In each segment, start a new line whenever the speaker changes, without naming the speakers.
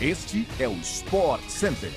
Este é o Sport Center.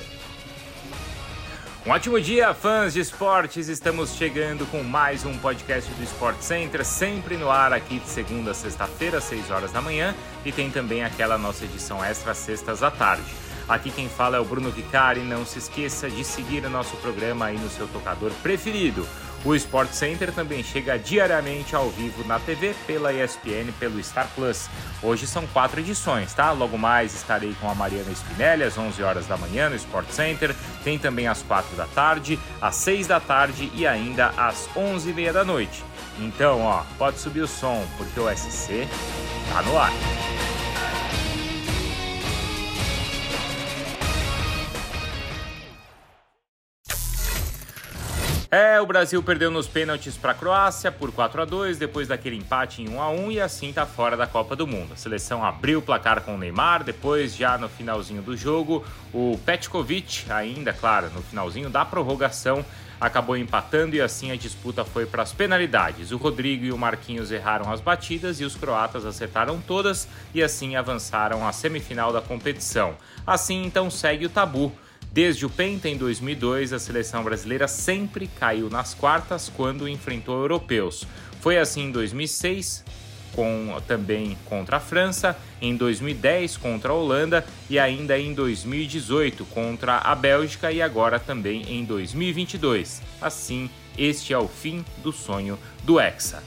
Um ótimo dia, fãs de esportes! Estamos chegando com mais um podcast do Sport Center, sempre no ar aqui de segunda a sexta-feira, às 6 horas da manhã, e tem também aquela nossa edição extra sextas à tarde. Aqui quem fala é o Bruno Vicari. Não se esqueça de seguir o nosso programa aí no seu tocador preferido. O Sport Center também chega diariamente ao vivo na TV, pela ESPN, pelo Star Plus. Hoje são quatro edições, tá? Logo mais estarei com a Mariana Spinelli às 11 horas da manhã no Sport Center. Tem também às 4 da tarde, às 6 da tarde e ainda às 11h30 da noite. Então, ó, pode subir o som, porque o SC tá no ar. É, o Brasil perdeu nos pênaltis para a Croácia por 4 a 2 depois daquele empate em 1 a 1 e assim tá fora da Copa do Mundo. A seleção abriu o placar com o Neymar, depois já no finalzinho do jogo, o Petkovic, ainda claro, no finalzinho da prorrogação, acabou empatando e assim a disputa foi para as penalidades. O Rodrigo e o Marquinhos erraram as batidas e os croatas acertaram todas e assim avançaram à semifinal da competição. Assim então segue o tabu. Desde o Penta em 2002, a seleção brasileira sempre caiu nas quartas quando enfrentou europeus. Foi assim em 2006, com, também contra a França, em 2010 contra a Holanda e ainda em 2018 contra a Bélgica e agora também em 2022. Assim, este é o fim do sonho do Hexa.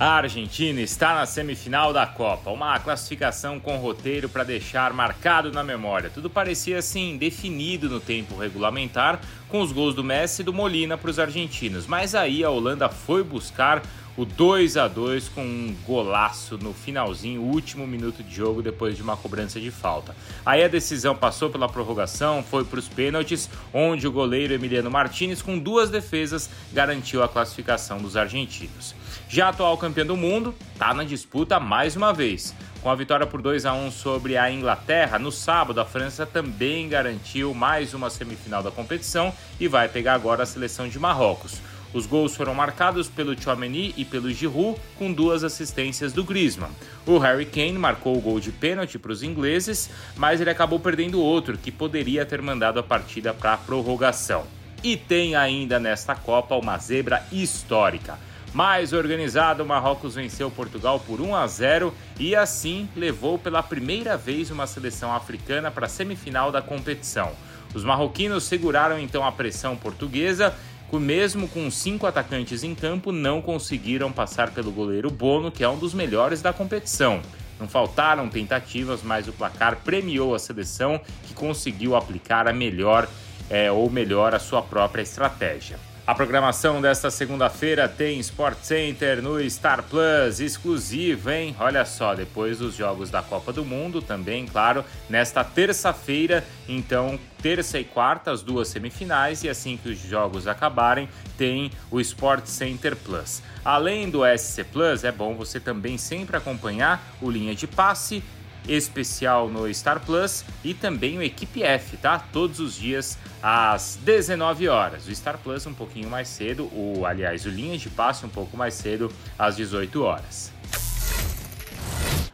A Argentina está na semifinal da Copa, uma classificação com roteiro para deixar marcado na memória. Tudo parecia assim definido no tempo regulamentar, com os gols do Messi e do Molina para os argentinos. Mas aí a Holanda foi buscar o 2 a 2 com um golaço no finalzinho, último minuto de jogo depois de uma cobrança de falta. Aí a decisão passou pela prorrogação, foi para os pênaltis, onde o goleiro Emiliano Martinez com duas defesas garantiu a classificação dos argentinos. Já atual campeã do mundo está na disputa mais uma vez. Com a vitória por 2 a 1 sobre a Inglaterra, no sábado a França também garantiu mais uma semifinal da competição e vai pegar agora a seleção de Marrocos. Os gols foram marcados pelo Chouameni e pelo Giroud, com duas assistências do Griezmann. O Harry Kane marcou o gol de pênalti para os ingleses, mas ele acabou perdendo outro que poderia ter mandado a partida para a prorrogação. E tem ainda nesta Copa uma zebra histórica. Mais organizado, o Marrocos venceu Portugal por 1 a 0 e assim levou pela primeira vez uma seleção africana para a semifinal da competição. Os marroquinos seguraram então a pressão portuguesa mesmo com cinco atacantes em campo, não conseguiram passar pelo goleiro Bono, que é um dos melhores da competição. Não faltaram tentativas, mas o placar premiou a seleção que conseguiu aplicar a melhor é, ou melhor a sua própria estratégia. A programação desta segunda-feira tem Sport Center no Star Plus, exclusivo, hein? Olha só, depois dos Jogos da Copa do Mundo, também, claro, nesta terça-feira, então, terça e quarta, as duas semifinais, e assim que os jogos acabarem, tem o Sport Center Plus. Além do SC Plus, é bom você também sempre acompanhar o Linha de Passe especial no Star Plus e também o Equipe F, tá? Todos os dias às 19 horas. O Star Plus um pouquinho mais cedo, o aliás, o Linha de Passe um pouco mais cedo às 18 horas.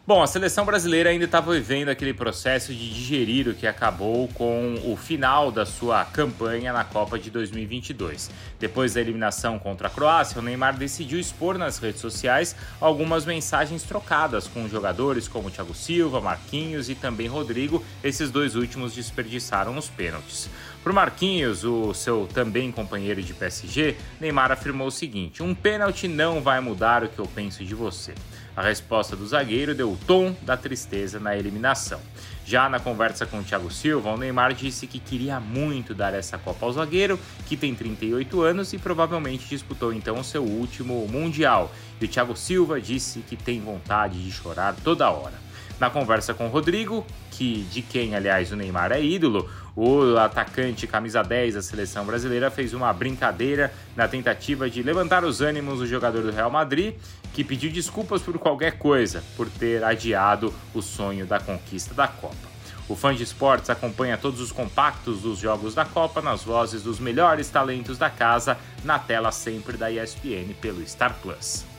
Bom, a seleção brasileira ainda estava vivendo aquele processo de digerir o que acabou com o final da sua campanha na Copa de 2022. Depois da eliminação contra a Croácia, o Neymar decidiu expor nas redes sociais algumas mensagens trocadas com jogadores como Thiago Silva, Marquinhos e também Rodrigo. Esses dois últimos desperdiçaram os pênaltis. Para Marquinhos, o seu também companheiro de PSG, Neymar afirmou o seguinte: Um pênalti não vai mudar o que eu penso de você. A resposta do zagueiro deu o tom da tristeza na eliminação. Já na conversa com o Thiago Silva, o Neymar disse que queria muito dar essa Copa ao zagueiro, que tem 38 anos e provavelmente disputou então o seu último Mundial. E o Thiago Silva disse que tem vontade de chorar toda hora. Na conversa com o Rodrigo, que de quem, aliás, o Neymar é ídolo, o atacante camisa 10 da seleção brasileira fez uma brincadeira na tentativa de levantar os ânimos do jogador do Real Madrid, que pediu desculpas por qualquer coisa, por ter adiado o sonho da conquista da Copa. O fã de esportes acompanha todos os compactos dos jogos da Copa nas vozes dos melhores talentos da casa, na tela sempre da ESPN pelo Star Plus.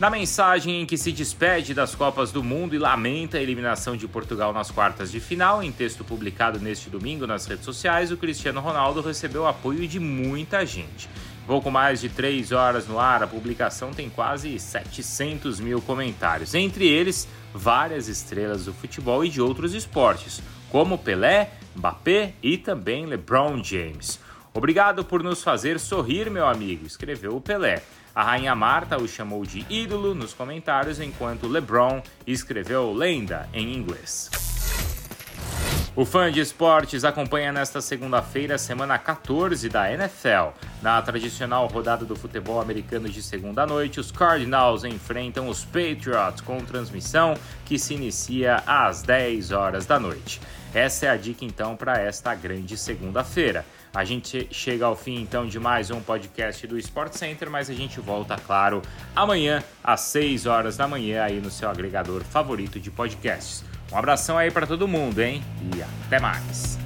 Na mensagem em que se despede das Copas do Mundo e lamenta a eliminação de Portugal nas quartas de final, em texto publicado neste domingo nas redes sociais, o Cristiano Ronaldo recebeu apoio de muita gente. Pouco mais de três horas no ar, a publicação tem quase 700 mil comentários, entre eles várias estrelas do futebol e de outros esportes, como Pelé, Mbappé e também LeBron James. Obrigado por nos fazer sorrir, meu amigo, escreveu o Pelé. A rainha Marta o chamou de ídolo nos comentários, enquanto LeBron escreveu lenda em inglês. O fã de esportes acompanha nesta segunda-feira a semana 14 da NFL. Na tradicional rodada do futebol americano de segunda noite, os Cardinals enfrentam os Patriots com transmissão que se inicia às 10 horas da noite. Essa é a dica então para esta grande segunda-feira. A gente chega ao fim então de mais um podcast do Sport Center, mas a gente volta, claro, amanhã às 6 horas da manhã aí no seu agregador favorito de podcasts. Um abração aí para todo mundo, hein? E até mais.